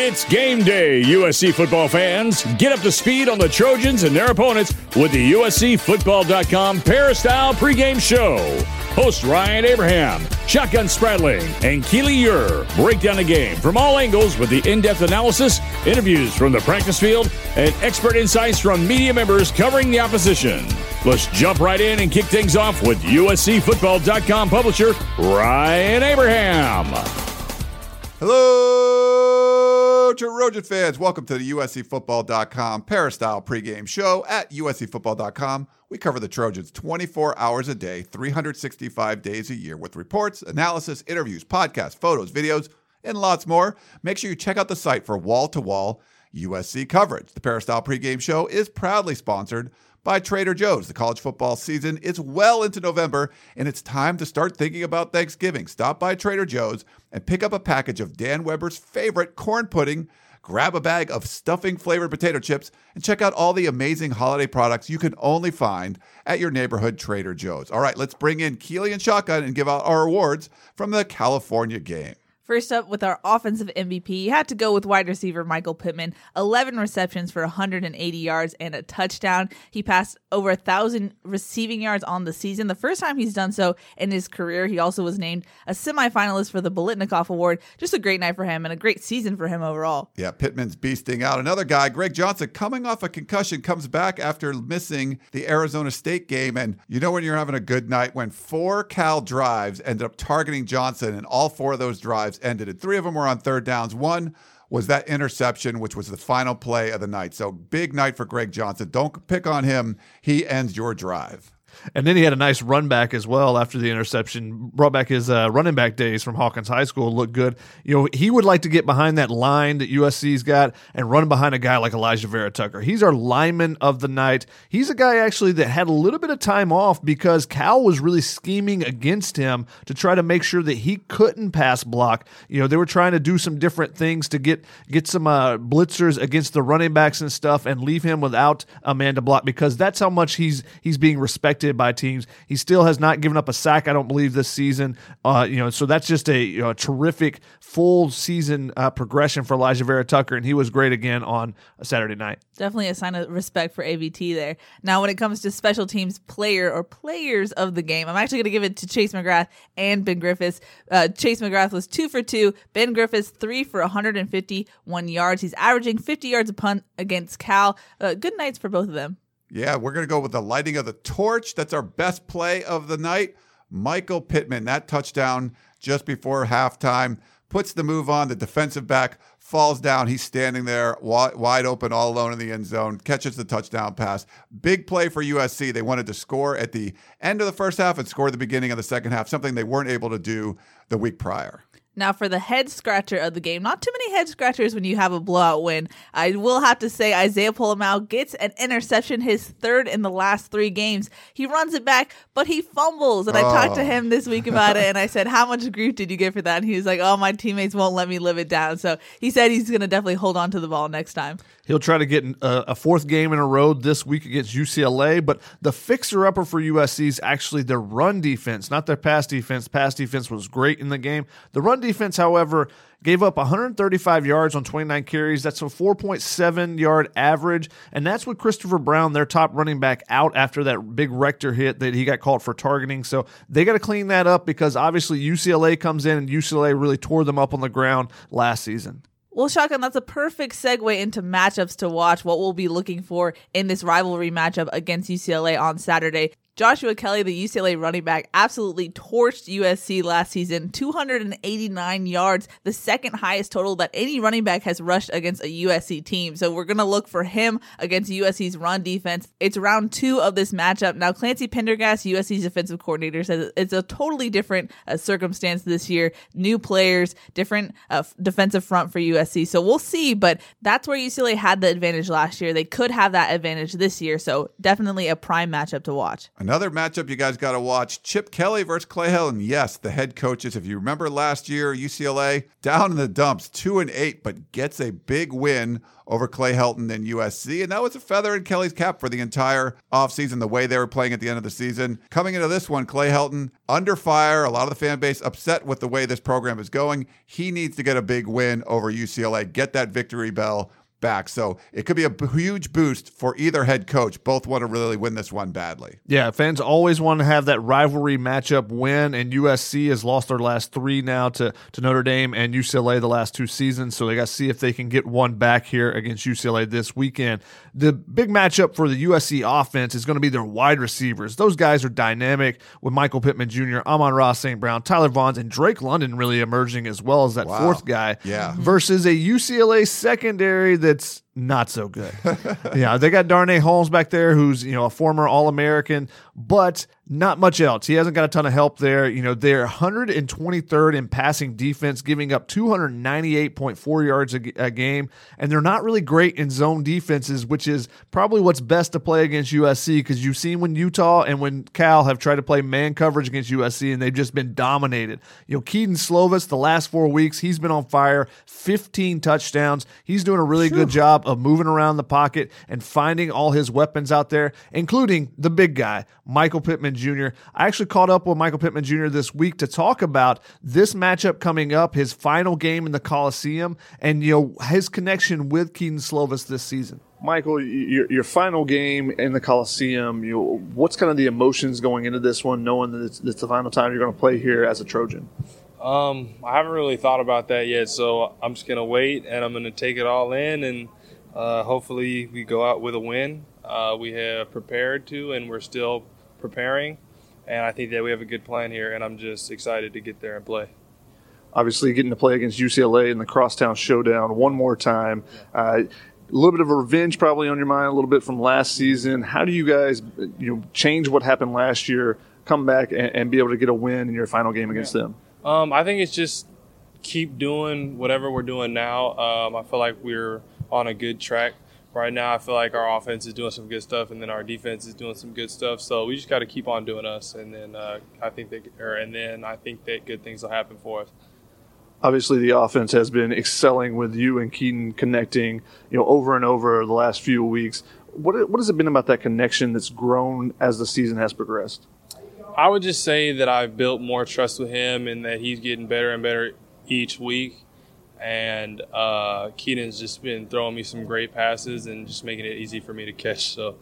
It's game day, USC football fans. Get up to speed on the Trojans and their opponents with the USCFootball.com Peristyle pregame show. Host Ryan Abraham, Shotgun Spradling, and Keely Eure break down the game from all angles with the in depth analysis, interviews from the practice field, and expert insights from media members covering the opposition. Let's jump right in and kick things off with USCFootball.com publisher Ryan Abraham. Hello, Trojan fans. Welcome to the USCFootball.com Peristyle pregame show at USCFootball.com. We cover the Trojans 24 hours a day, 365 days a year with reports, analysis, interviews, podcasts, photos, videos, and lots more. Make sure you check out the site for wall to wall USC coverage. The Peristyle pregame show is proudly sponsored by Trader Joe's. The college football season is well into November, and it's time to start thinking about Thanksgiving. Stop by Trader Joe's and pick up a package of Dan Weber's favorite corn pudding. Grab a bag of stuffing flavored potato chips and check out all the amazing holiday products you can only find at your neighborhood Trader Joe's. All right, let's bring in Keely and Shotgun and give out our awards from the California game. First up, with our offensive MVP, you had to go with wide receiver Michael Pittman. 11 receptions for 180 yards and a touchdown. He passed over a thousand receiving yards on the season, the first time he's done so in his career. He also was named a semifinalist for the Biletnikoff Award. Just a great night for him and a great season for him overall. Yeah, Pittman's beasting out. Another guy, Greg Johnson, coming off a concussion, comes back after missing the Arizona State game. And you know when you're having a good night when four Cal drives ended up targeting Johnson, and all four of those drives drives ended. And three of them were on third downs. One was that interception, which was the final play of the night. So big night for Greg Johnson. Don't pick on him. He ends your drive. And then he had a nice run back as well after the interception. Brought back his uh, running back days from Hawkins High School. Looked good. You know, he would like to get behind that line that USC's got and run behind a guy like Alijah Vera-Tucker. He's our lineman of the night. He's a guy actually that had a little bit of time off because Cal was really scheming against him to try to make sure that he couldn't pass block. You know, they were trying to do some different things to get get some uh, blitzers against the running backs and stuff and leave him without a man to block because that's how much he's he's being respected by teams. He still has not given up a sack, I don't believe, this season. Uh, you know, so that's just a, you know, a terrific full season uh, progression for Alijah Vera-Tucker, and he was great again on a Saturday night. Definitely a sign of respect for AVT there. Now, when it comes to special teams player or players of the game, I'm actually going to give it to Chase McGrath and Ben Griffiths. Uh, Chase McGrath was two for two. Ben Griffiths three for 151 yards. He's averaging 50 yards a punt against Cal. Uh, good nights for both of them. Yeah, we're going to go with the lighting of the torch. That's our best play of the night. Michael Pittman, that touchdown just before halftime, puts the move on. The defensive back falls down. He's standing there wide open, all alone in the end zone, catches the touchdown pass. Big play for USC. They wanted to score at the end of the first half and score at the beginning of the second half, something they weren't able to do the week prior. Now, for the head scratcher of the game, not too many head scratchers when you have a blowout win. I will have to say Isaiah Pola-Mao gets an interception, his third in the last three games. He runs it back, but he fumbles. And I talked to oh. him this week about it, and I said, How much grief did you get for that? And he was like, Oh, my teammates won't let me live it down. So he said he's going to definitely hold on to the ball next time. He'll try to get a, uh, a fourth game in a row this week against UCLA, but the fixer upper for USC is actually their run defense, not their pass defense. Pass defense was great in the game. The run defense, however, gave up 135 yards on 29 carries. That's a 4.7 yard average. And that's with Christopher Brown, their top running back, out after that big Rector hit that he got called for targeting. So they got to clean that up because obviously UCLA comes in and UCLA really tore them up on the ground last season. Well, Shotgun, that's a perfect segue into matchups to watch, what we'll be looking for in this rivalry matchup against UCLA on Saturday. Joshua Kelly, the UCLA running back, absolutely torched USC last season, 289 yards, the second highest total that any running back has rushed against a USC team. So we're going to look for him against USC's run defense. It's round two of this matchup. Now, Clancy Pendergast, USC's defensive coordinator, says it's a totally different uh, circumstance this year. New players, different uh, defensive front for USC. So we'll see, but that's where UCLA had the advantage last year. They could have that advantage this year. So definitely a prime matchup to watch Another matchup you guys got to watch Chip Kelly versus Clay Helton. Yes, the head coaches. If you remember last year, UCLA down in the dumps, two and eight, but gets a big win over Clay Helton and USC. And that was a feather in Kelly's cap for the entire offseason, the way they were playing at the end of the season. Coming into this one, Clay Helton under fire. A lot of the fan base upset with the way this program is going. He needs to get a big win over UCLA, get that victory bell back. So it could be a huge boost for either head coach. Both want to really win this one badly. Yeah, fans always want to have that rivalry matchup win, and USC has lost their last three now to, to Notre Dame and UCLA the last two seasons. So they got to see if they can get one back here against UCLA this weekend. The big matchup for the USC offense is going to be their wide receivers. Those guys are dynamic with Michael Pittman Jr., Amon-Ra St. Brown, Tyler Vaughns, and Drake London really emerging as well as that Wow. fourth guy. Yeah. Versus a UCLA secondary that's not so good. yeah, they got Darnay Holmes back there, who's you know a former All American, but not much else. He hasn't got a ton of help there. You know, they're 123rd in passing defense, giving up 298.4 yards a, g- a game, and they're not really great in zone defenses, which is probably what's best to play against USC because you've seen when Utah and when Cal have tried to play man coverage against USC and they've just been dominated. You know, Kedon Slovis, the last four weeks, he's been on fire, 15 touchdowns. He's doing a really good job of moving around the pocket and finding all his weapons out there, including the big guy, Michael Pittman Jr. I actually caught up with Michael Pittman Jr. this week to talk about this matchup coming up, his final game in the Coliseum, and you know his connection with Kedon Slovis this season. Michael, your, your final game in the Coliseum, you, what's kind of the emotions going into this one, knowing that it's, it's the final time you're going to play here as a Trojan? Um, I haven't really thought about that yet, so I'm just gonna wait and I'm gonna take it all in, and uh, hopefully we go out with a win. Uh, we have prepared to, and we're still preparing, and I think that we have a good plan here, and I'm just excited to get there and play. Obviously, getting to play against UCLA in the Crosstown Showdown one more time. Uh, a little bit of a revenge probably on your mind, a little bit from last season. How do you guys, you know, change what happened last year, come back and, and be able to get a win in your final game against them? Um, I think it's just keep doing whatever we're doing now. Um, I feel like we're on a good track right now. I feel like our offense is doing some good stuff, and then our defense is doing some good stuff. So we just got to keep on doing us, and then uh, I think that, or and then I think that good things will happen for us. obviously the offense has been excelling with you and Kedon connecting, you know, over and over the last few weeks. What what has it been about that connection that's grown as the season has progressed? I would just say that I've built more trust with him, and that he's getting better and better each week. And uh, Kedon's just been throwing me some great passes and just making it easy for me to catch. So.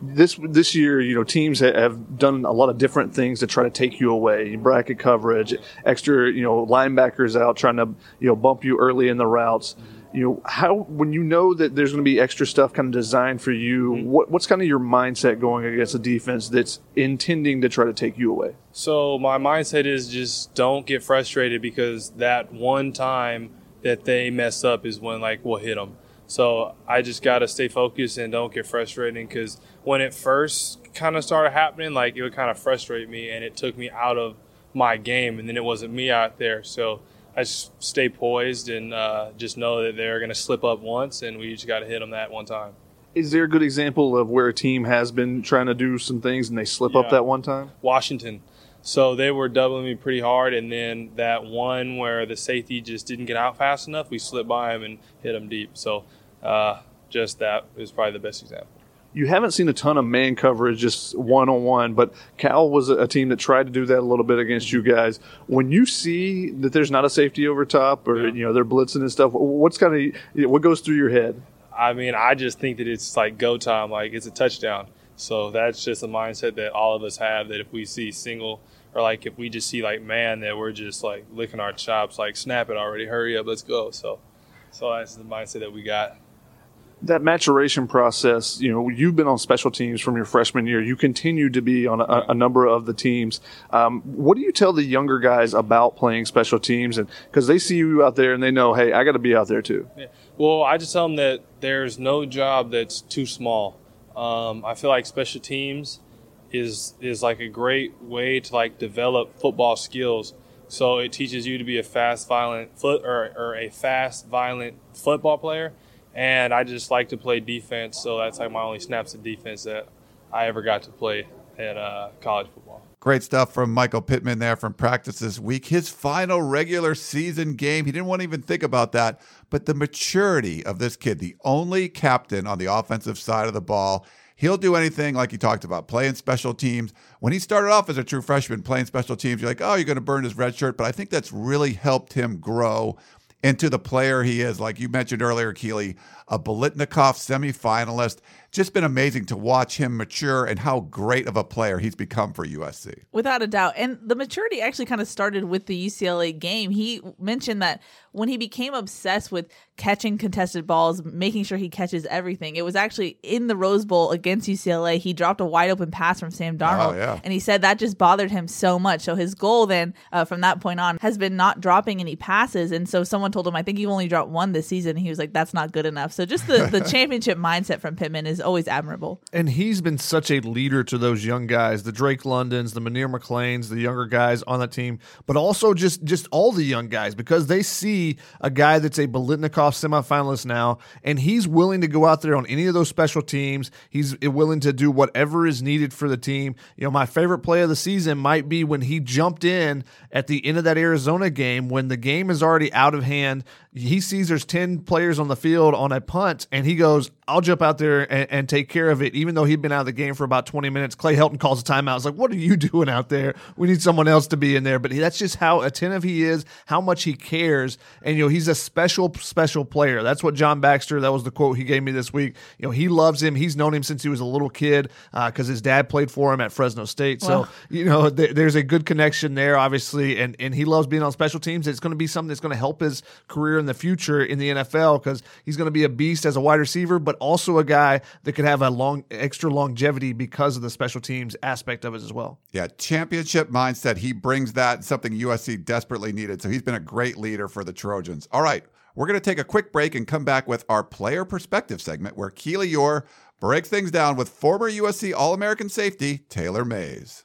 This this year, you know, teams have done a lot of different things to try to take you away. Bracket coverage, extra, you know, linebackers out trying to, you know, bump you early in the routes. You know, how when you know that there's going to be extra stuff kind of designed for you, mm-hmm. what, what's kind of your mindset going against a defense that's intending to try to take you away? So my mindset is just don't get frustrated because that one time that they mess up is when like we'll hit them. So I just got to stay focused and don't get frustrated because when it first kind of started happening, like it would kind of frustrate me and it took me out of my game and then it wasn't me out there. So I just stay poised and uh, just know that they're going to slip up once and we just got to hit them that one time. Is there a good example of where a team has been trying to do some things and they slip up that one time? Washington. So they were doubling me pretty hard, and then that one where the safety just didn't get out fast enough, we slipped by him and hit him deep. So uh, just that is probably the best example. You haven't seen a ton of man coverage just one on one, but Cal was a team that tried to do that a little bit against you guys. When you see that there's not a safety over top, or you know they're blitzing and stuff, what's kind of what goes through your head? I mean, I just think that it's like go time, like it's a touchdown. So that's just a mindset that all of us have that if we see single or like if we just see like man that we're just like licking our chops, like snap it already, hurry up, let's go. So so that's the mindset that we got. That maturation process, you know, you've been on special teams from your freshman year. You continue to be on a, a number of the teams. Um, what do you tell the younger guys about playing special teams? And because they see you out there and they know, hey, I got to be out there too. Well, I just tell them that there's no job that's too small. Um, I feel like special teams is is like a great way to like develop football skills. So it teaches you to be a fast, violent foot or, or a fast, violent football player. And I just like to play defense, so that's like my only snaps of defense that I ever got to play at uh, college football. Great stuff from Michael Pittman there from practice this week. His final regular season game, he didn't want to even think about that. But the maturity of this kid, the only captain on the offensive side of the ball, he'll do anything like he talked about, playing special teams. When he started off as a true freshman playing special teams, you're like, oh, you're going to burn his red shirt. But I think that's really helped him grow into the player he is. Like you mentioned earlier, Keely, a Biletnikoff semifinalist. Just been amazing to watch him mature and how great of a player he's become for USC. Without a doubt. And the maturity actually kind of started with the UCLA game. He mentioned that when he became obsessed with catching contested balls, making sure he catches everything, it was actually in the Rose Bowl against UCLA. He dropped a wide open pass from Sam Darnold. Oh, yeah. And he said that just bothered him so much. So his goal then, uh, from that point on, has been not dropping any passes. And so someone told him, I think you only dropped one this season. He was like, that's not good enough. So just the, the championship mindset from Pittman is always admirable. And he's been such a leader to those young guys, the Drake Londons, the Munir McClains, the younger guys on that team, but also just just all the young guys because they see a guy that's a Biletnikoff semifinalist now, and he's willing to go out there on any of those special teams. He's willing to do whatever is needed for the team. You know, my favorite play of the season might be when he jumped in at the end of that Arizona game when the game is already out of hand. He sees there's 10 players on the field on a punt, and he goes, I'll jump out there and, and, take care of it, even though he'd been out of the game for about 20 minutes. Clay Helton calls a timeout. It's like, what are you doing out there? We need someone else to be in there. But he, that's just how attentive he is, how much he cares. And, you know, he's a special, special player. That's what John Baxter, that was the quote he gave me this week. You know, he loves him. He's known him since he was a little kid because uh, his dad played for him at Fresno State. So, you know, th- there's a good connection there, obviously. And, and he loves being on special teams. It's going to be something that's going to help his career in the future in the NFL because he's going to be a beast as a wide receiver, but also a guy that could have a long extra longevity because of the special teams aspect of it as well. Yeah, championship mindset. He brings that something USC desperately needed. So he's been a great leader for the Trojans. All right, we're going to take a quick break and come back with our player perspective segment where Keely Eure breaks things down with former USC All American safety Taylor Mays.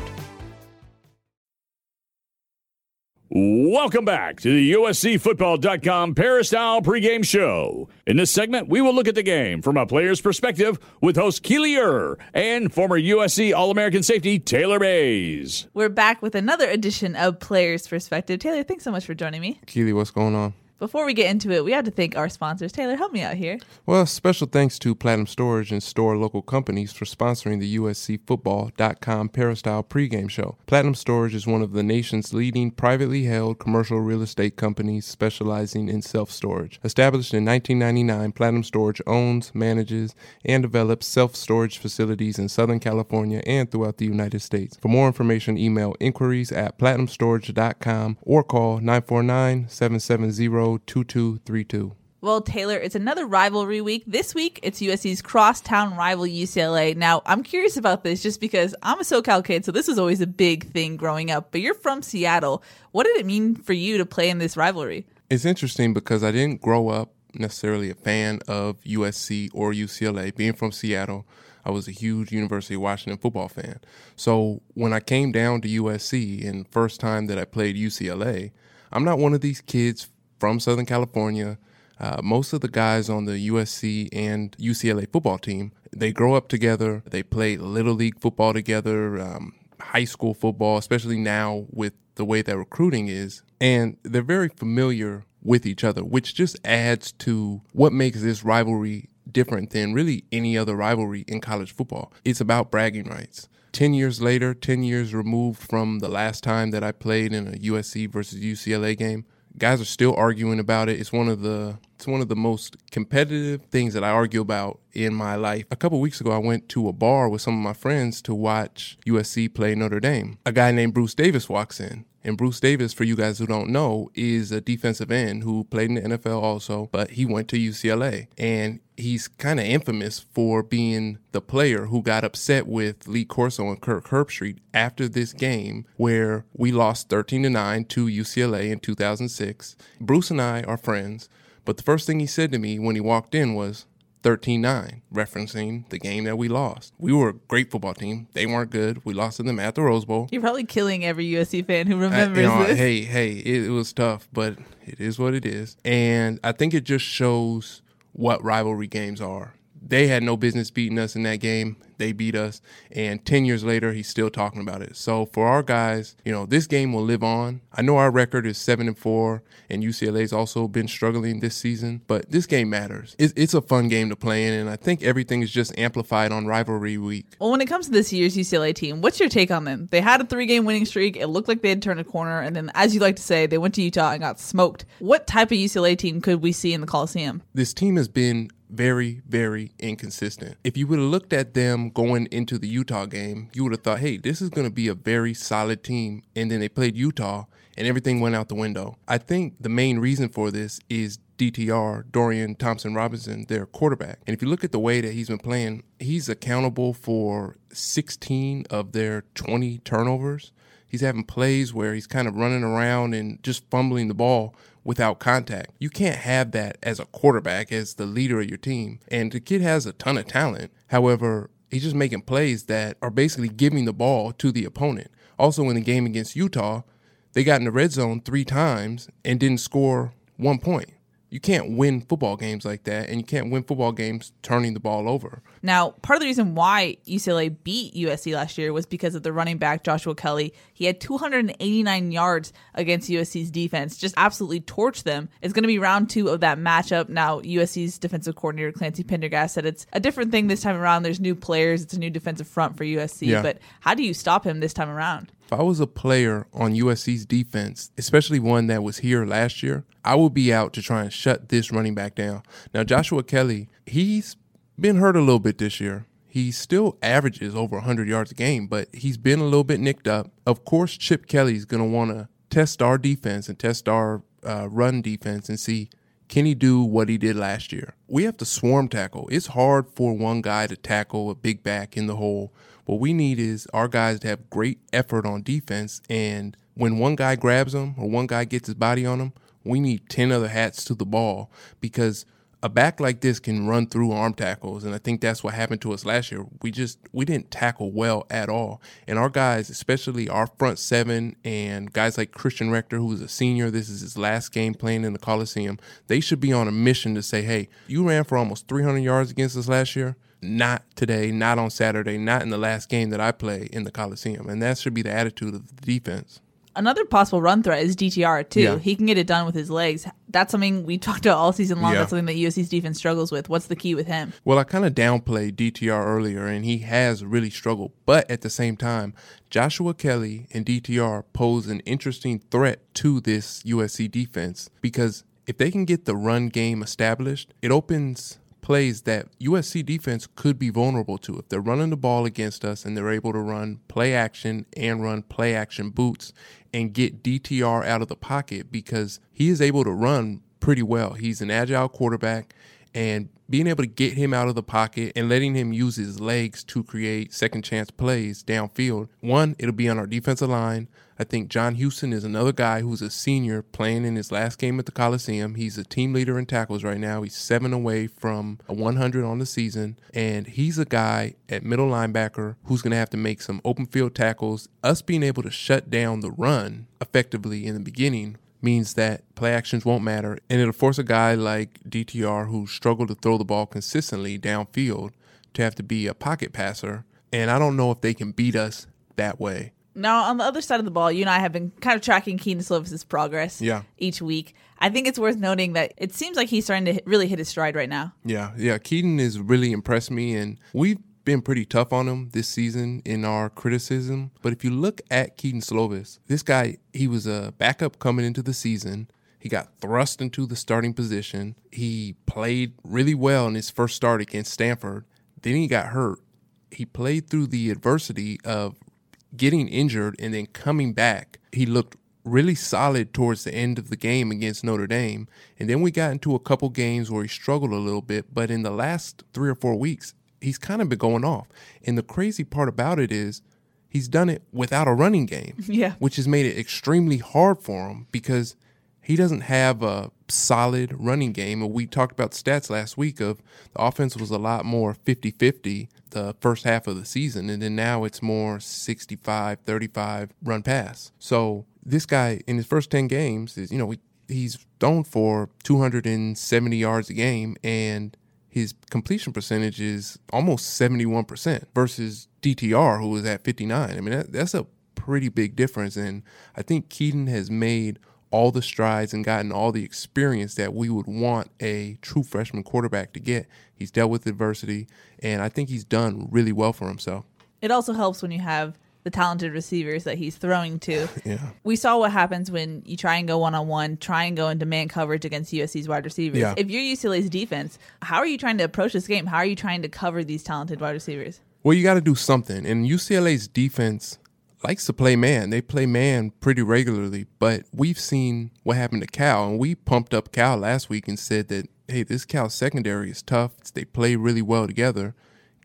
Welcome back to the USCFootball.com Peristyle pregame show. In this segment, we will look at the game from a player's perspective with host Keely Eure and former USC All American safety Taylor Mays. We're back with another edition of Player's Perspective. Taylor, thanks so much for joining me. Keely, what's going on? Before we get into it, we have to thank our sponsors. Taylor, help me out here. Well, special thanks to Platinum Storage and Store Local Companies for sponsoring the USCFootball.com Peristyle pregame show. Platinum Storage is one of the nation's leading privately held commercial real estate companies specializing in self storage. Established in 1999, Platinum Storage owns, manages, and develops self storage facilities in Southern California and throughout the United States. For more information, email inquiries at platinumstorage.com or call 949 770 2232. Well, Taylor, it's another rivalry week. This week, it's USC's crosstown rival UCLA. Now, I'm curious about this just because I'm a SoCal kid, so this was always a big thing growing up. But you're from Seattle. What did it mean for you to play in this rivalry? It's interesting because I didn't grow up necessarily a fan of USC or UCLA. Being from Seattle, I was a huge University of Washington football fan. So when I came down to USC and first time that I played UCLA, I'm not one of these kids from Southern California. Uh, most of the guys on the USC and UCLA football team, they grow up together. They play little league football together, um, high school football, especially now with the way that recruiting is. And they're very familiar with each other, which just adds to what makes this rivalry different than really any other rivalry in college football. It's about bragging rights. 10 years later, 10 years removed from the last time that I played in a USC versus UCLA game, guys are still arguing about it. It's one of the it's one of the most competitive things that I argue about in my life. A couple weeks ago, I went to a bar with some of my friends to watch USC play Notre Dame. A guy named Bruce Davis walks in. And Bruce Davis, for you guys who don't know, is a defensive end who played in the NFL also, but he went to UCLA. And he's kind of infamous for being the player who got upset with Lee Corso and Kirk Herbstreit after this game where we lost 13 to 9 to UCLA in 2006. Bruce and I are friends, but the first thing he said to me when he walked in was, 13 9, referencing the game that we lost. We were a great football team. They weren't good. We lost to them at the Rose Bowl. You're probably killing every USC fan who I- remembers you know, this. Hey, hey, it, it was tough, but it is what it is. And I think it just shows what rivalry games are. They had no business beating us in that game. They beat us. And 10 years later, he's still talking about it. So for our guys, you know, this game will live on. I know our record is 7 and 4, and UCLA's also been struggling this season, but this game matters. It's, it's a fun game to play in, and I think everything is just amplified on rivalry week. Well, when it comes to this year's UCLA team, what's your take on them? They had a three game winning streak. It looked like they had turned a corner. And then, as you like to say, they went to Utah and got smoked. What type of UCLA team could we see in the Coliseum? this team has been very, very inconsistent. If you would have looked at them going into the Utah game, you would have thought, hey, this is going to be a very solid team. And then they played Utah and everything went out the window. I think the main reason for this is DTR, Dorian Thompson Robinson, their quarterback. And if you look at the way that he's been playing, he's accountable for 16 of their 20 turnovers. He's having plays where he's kind of running around and just fumbling the ball without contact. You can't have that as a quarterback, as the leader of your team. And the kid has a ton of talent. However, he's just making plays that are basically giving the ball to the opponent. Also, in the game against Utah, they got in the red zone three times and didn't score one point. You can't win football games like that, and you can't win football games turning the ball over. Now, part of the reason why UCLA beat USC last year was because of the running back Joshua Kelly. He had 289 yards against USC's defense, just absolutely torched them. It's going to be round two of that matchup. Now, USC's defensive coordinator Clancy Pendergast said it's a different thing this time around. There's new players, it's a new defensive front for USC. Yeah. But how do you stop him this time around? If I was a player on USC's defense, especially one that was here last year, I would be out to try and shut this running back down. Now, Joshua Kelly, he's been hurt a little bit this year. He still averages over 100 yards a game, but he's been a little bit nicked up. Of course, Chip Kelly's going to want to test our defense and test our uh, run defense and see can he do what he did last year? We have to swarm tackle. It's hard for one guy to tackle a big back in the hole. What we need is our guys to have great effort on defense. And when one guy grabs them or one guy gets his body on them, we need 10 other hats to the ball because a back like this can run through arm tackles and i think that's what happened to us last year we just we didn't tackle well at all and our guys especially our front seven and guys like christian rector who's a senior this is his last game playing in the coliseum they should be on a mission to say hey you ran for almost 300 yards against us last year not today not on saturday not in the last game that i play in the coliseum and that should be the attitude of the defense Another possible run threat is DTR too. Yeah. He can get it done with his legs. That's something we talked about all season long. Yeah. That's something that USC's defense struggles with. What's the key with him? Well, I kind of downplayed DTR earlier, and he has really struggled. But at the same time, Joshua Kelly and DTR pose an interesting threat to this USC defense because if they can get the run game established, it opens plays that USC defense could be vulnerable to. If they're running the ball against us and they're able to run play action and run play action boots and get DTR out of the pocket because he is able to run pretty well. He's an agile quarterback and being able to get him out of the pocket and letting him use his legs to create second chance plays downfield. One, it'll be on our defensive line. I think John Houston is another guy who's a senior playing in his last game at the Coliseum. He's a team leader in tackles right now. He's seven away from a 100 on the season. And he's a guy at middle linebacker who's going to have to make some open field tackles. Us being able to shut down the run effectively in the beginning means that play actions won't matter. And it'll force a guy like DTR who struggled to throw the ball consistently downfield to have to be a pocket passer. And I don't know if they can beat us that way. Now, on the other side of the ball, you and I have been kind of tracking Kedon Slovis's progress Yeah. each week. I think it's worth noting that it seems like he's starting to hit, really hit his stride right now. Yeah, yeah. Kedon has really impressed me, and we've been pretty tough on him this season in our criticism. But if you look at Kedon Slovis, this guy, he was a backup coming into the season. He got thrust into the starting position. He played really well in his first start against Stanford. Then he got hurt. He played through the adversity of getting injured and then coming back. He looked really solid towards the end of the game against Notre Dame. And then we got into a couple games where he struggled a little bit. But in the last three or four weeks, he's kind of been going off. And the crazy part about it is he's done it without a running game. Yeah. Which has made it extremely hard for him because he doesn't have a solid running game. And we talked about stats last week of the offense was a lot more 50 50 the first half of the season. And then now it's more 65 35 run pass. So this guy in his first 10 games is, you know, he's thrown for 270 yards a game and his completion percentage is almost 71% versus DTR, who was at 59. I mean, that, that's a pretty big difference. And I think Kedon has made all the strides and gotten all the experience that we would want a true freshman quarterback to get. He's dealt with adversity, and I think he's done really well for himself. It also helps when you have the talented receivers that he's throwing to. Yeah. We saw what happens when you try and go one on one, try and go into man coverage against USC's wide receivers. Yeah. If you're UCLA's defense, how are you trying to approach this game? How are you trying to cover these talented wide receivers? Well, you got to do something. And UCLA's defense likes to play man. They play man pretty regularly, but we've seen what happened to Cal, and we pumped up Cal last week and said that, hey, this Cal secondary is tough. They play really well together.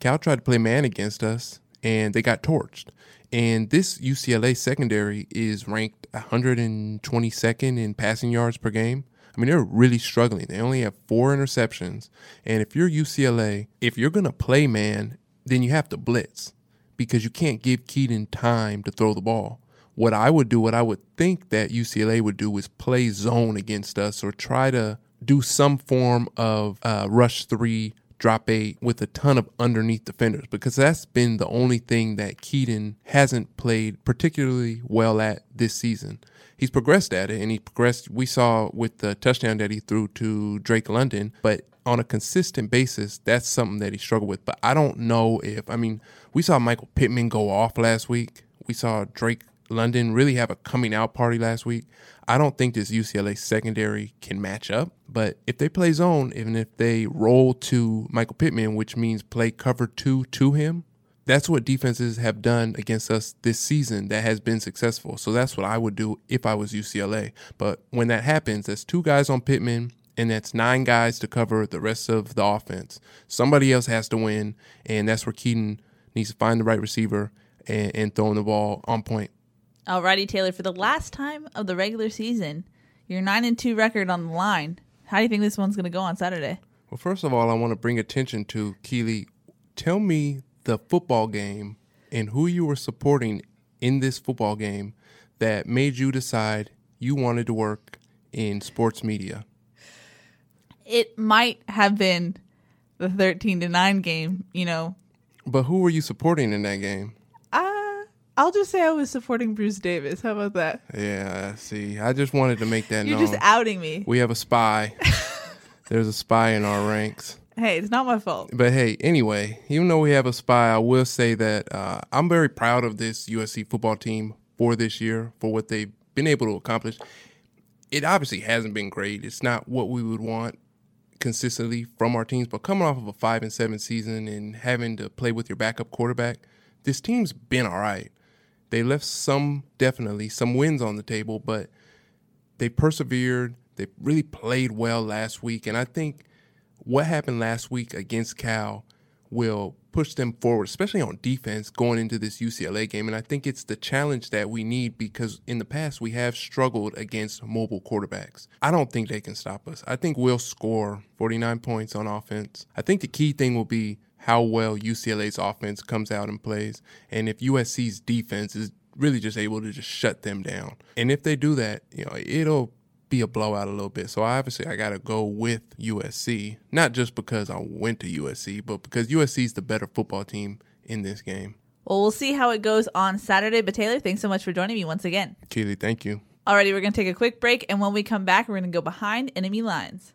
Cal tried to play man against us, and they got torched. And this UCLA secondary is ranked 122nd in passing yards per game. I mean, they're really struggling. They only have four interceptions. And if you're UCLA, if you're going to play man, then you have to blitz because you can't give Kedon time to throw the ball. What I would do, what I would think that UCLA would do is play zone against us or try to do some form of uh, rush three, drop eight with a ton of underneath defenders because that's been the only thing that Kedon hasn't played particularly well at this season. He's progressed at it and he progressed, we saw with the touchdown that he threw to Drake London, but on a consistent basis, that's something that he struggled with. But I don't know if, I mean, we saw Michael Pittman go off last week. We saw Drake London really have a coming out party last week. I don't think this UCLA secondary can match up. But if they play zone, even if they roll to Michael Pittman, which means play cover two to him, that's what defenses have done against us this season that has been successful. So that's what I would do if I was UCLA. But when that happens, there's two guys on Pittman and that's nine guys to cover the rest of the offense. Somebody else has to win, and that's where Kedon needs to find the right receiver and, and throwing the ball on point. Alrighty, Taylor, for the last time of the regular season, your 9 and 2 record on the line. How do you think this one's going to go on Saturday? Well, first of all, I want to bring attention to Keely. Tell me the football game and who you were supporting in this football game that made you decide you wanted to work in sports media it might have been the 13 to 9 game, you know. But who were you supporting in that game? I'll just say I was supporting Bruce Davis. How about that? Yeah, see, I just wanted to make that You're known. just outing me. We have a spy. There's a spy in our ranks. Hey, it's not my fault. But hey, anyway, even though we have a spy, I will say that uh, I'm very proud of this USC football team for this year, for what they've been able to accomplish. It obviously hasn't been great. It's not what we would want consistently from our teams, but coming off of a five and seven season and having to play with your backup quarterback, this team's been all right. They left some definitely some wins on the table, but they persevered. They really played well last week, and I think what happened last week against Cal will push them forward, especially on defense going into this UCLA game. And I think it's the challenge that we need because in the past we have struggled against mobile quarterbacks. I don't think they can stop us. I think we'll score 49 points on offense. I think the key thing will be how well UCLA's offense comes out and plays, and if USC's defense is really just able to just shut them down. And if they do that, you know, it'll be a blowout a little bit. So obviously I got to go with USC, not just because I went to USC, but because USC is the better football team in this game. Well, we'll see how it goes on Saturday. But Taylor, thanks so much for joining me once again. Keely, thank you. Alrighty, we're going to take a quick break. And when we come back, we're going to go behind enemy lines.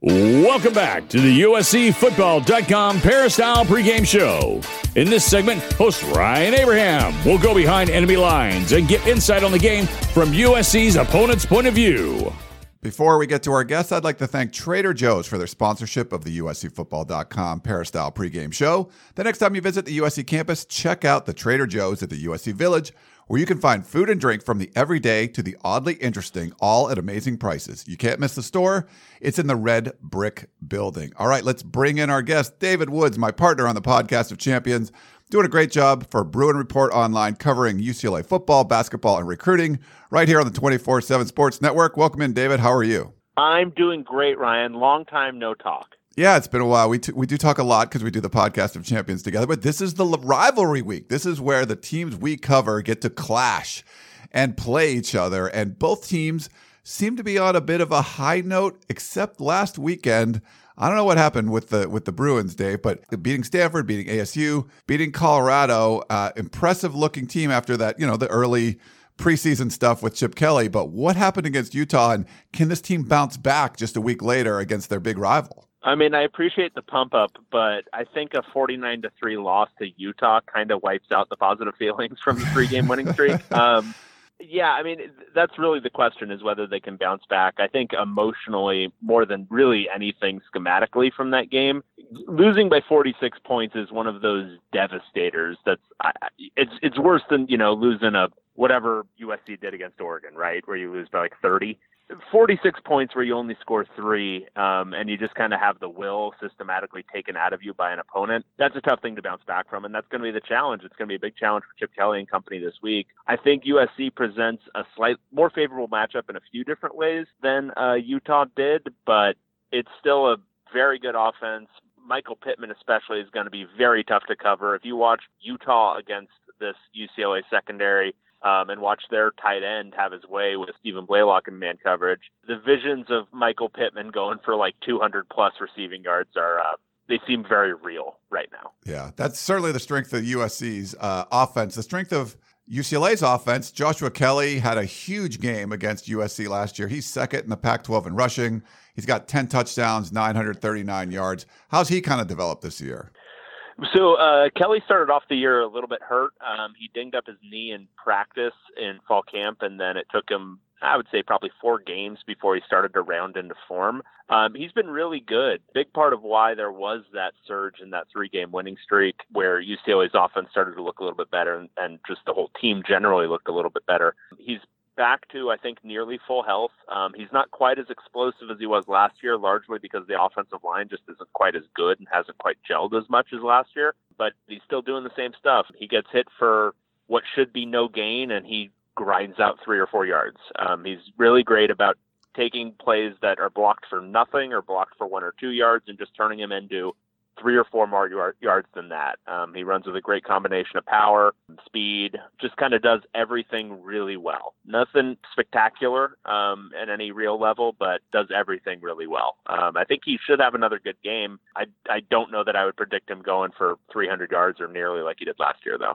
Welcome back to the USCFootball.com Peristyle pregame show. In this segment, host Ryan Abraham will go behind enemy lines and get insight on the game from USC's opponent's point of view. Before we get to our guests, I'd like to thank Trader Joe's for their sponsorship of the USCFootball.com Peristyle pregame show. The next time you visit the USC campus, check out the Trader Joe's at the USC Village, where you can find food and drink from the everyday to the oddly interesting, all at amazing prices. You can't miss the store. It's in the red brick building. All right, let's bring in our guest, David Woods, my partner on the podcast of champions doing a great job for Bruin Report Online, covering UCLA football, basketball, and recruiting right here on the 24 7 Sports Network. Welcome in, David. How are you? I'm doing great, Ryan. Long time no talk. Yeah, it's been a while. We, t- we do talk a lot because we do the podcast of champions together, but this is the rivalry week. This is where the teams we cover get to clash and play each other. And both teams seem to be on a bit of a high note, except last weekend. I don't know what happened with the with the Bruins, Dave, but beating Stanford, beating ASU, beating Colorado, uh, impressive looking team after that. You know the early preseason stuff with Chip Kelly. But what happened against Utah, and can this team bounce back just a week later against their big rival? I mean, I appreciate the pump up, but I think a 49 to 3 loss to Utah kind of wipes out the positive feelings from the three game winning streak. Um, yeah, I mean, that's really the question is whether they can bounce back. I think emotionally, more than really anything schematically from that game, losing by 46 points is one of those devastators. That's it's it's worse than you know losing a whatever USC did against Oregon, right, where you lose by like 30. 46 points where you only score three um, and you just kind of have the will systematically taken out of you by an opponent that's a tough thing to bounce back from and that's going to be the challenge. It's going to be a big challenge for chip kelly and company this week. I think usc presents a slight more favorable matchup in a few different ways than uh, utah did but it's still a very good offense. Michael pittman especially is going to be very tough to cover. If you watch utah against this ucla secondary um, and watch their tight end have his way with Stephen Blaylock in man coverage. The visions of Michael Pittman going for like 200 plus receiving yards are uh, they seem very real right now. Yeah, that's certainly the strength of USC's uh, offense. The strength of UCLA's offense. Joshua Kelly had a huge game against USC last year. He's second in the Pac-12 in rushing. He's got 10 touchdowns, 939 yards. How's he kind of developed this year? So uh, Kelly started off the year a little bit hurt. Um, he dinged up his knee in practice in fall camp, and then it took him, I would say, probably four games before he started to round into form. Um, he's been really good. Big part of why there was that surge in that three-game winning streak, where UCLA's offense started to look a little bit better, and, and just the whole team generally looked a little bit better. He's back to, I think, nearly full health. Um, he's not quite as explosive as he was last year, largely because the offensive line just isn't quite as good and hasn't quite gelled as much as last year. But he's still doing the same stuff. He gets hit for what should be no gain, and he grinds out three or four yards. Um, he's really great about taking plays that are blocked for nothing or blocked for one or two yards and just turning them into three or four more yard, yards than that. Um, he runs with a great combination of power, speed, just kind of does everything really well. Nothing spectacular um, at any real level, but does everything really well. Um, I think he should have another good game. I, I don't know that I would predict him going for 300 yards or nearly like he did last year, though.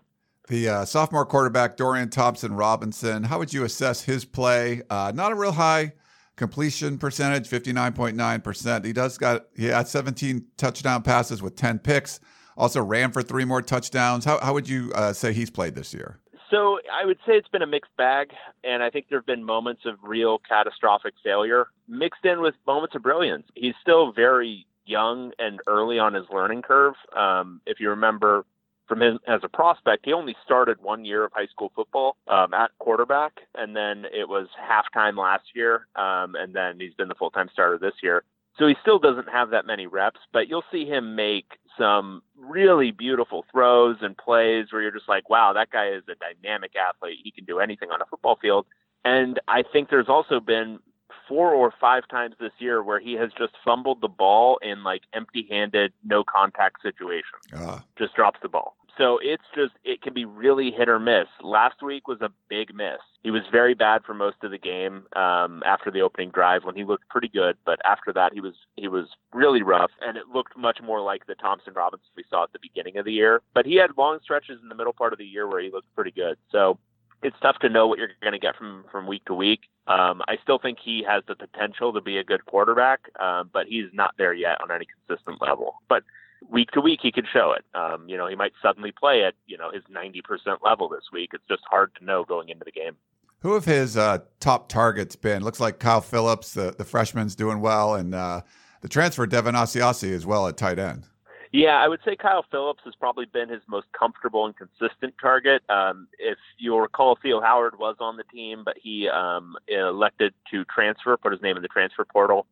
The uh, sophomore quarterback, Dorian Thompson Robinson, how would you assess his play? Uh, not a real high completion percentage 59.9% he does got he had 17 touchdown passes with 10 picks. Also ran for three more touchdowns. How, how would you uh, say he's played this year? So i would say it's been a mixed bag and i think there have been moments of real catastrophic failure mixed in with moments of brilliance. He's still very young and early on his learning curve. Um, if you remember from him as a prospect, he only started one year of high school football um, at quarterback, and then it was halftime last year, um, and then he's been the full time starter this year. So he still doesn't have that many reps, but you'll see him make some really beautiful throws and plays where you're just like, wow, that guy is a dynamic athlete. He can do anything on a football field. And I think there's also been four or five times this year where he has just fumbled the ball in like empty-handed, no contact situations. Uh. Just drops the ball. So it's just it can be really hit or miss. Last week was a big miss. He was very bad for most of the game um, after the opening drive when he looked pretty good, but after that he was he was really rough, and it looked much more like the Thompson Robinson we saw at the beginning of the year. But he had long stretches in the middle part of the year where he looked pretty good. So it's tough to know what you're going to get from from week to week. Um, I still think he has the potential to be a good quarterback, um, but he's not there yet on any consistent level. But week to week, he can show it. Um, you know, he might suddenly play at you know his 90% level this week. It's just hard to know going into the game. Who of his uh, top targets been? Looks like Kyle Phillips, the, the freshman's doing well, and uh, the transfer Devin Asiasi as well at tight end. Yeah, I would say Kyle Phillips has probably been his most comfortable and consistent target. Um, if you'll recall, Theo Howard was on the team, but he um, elected to transfer, put his name in the transfer portal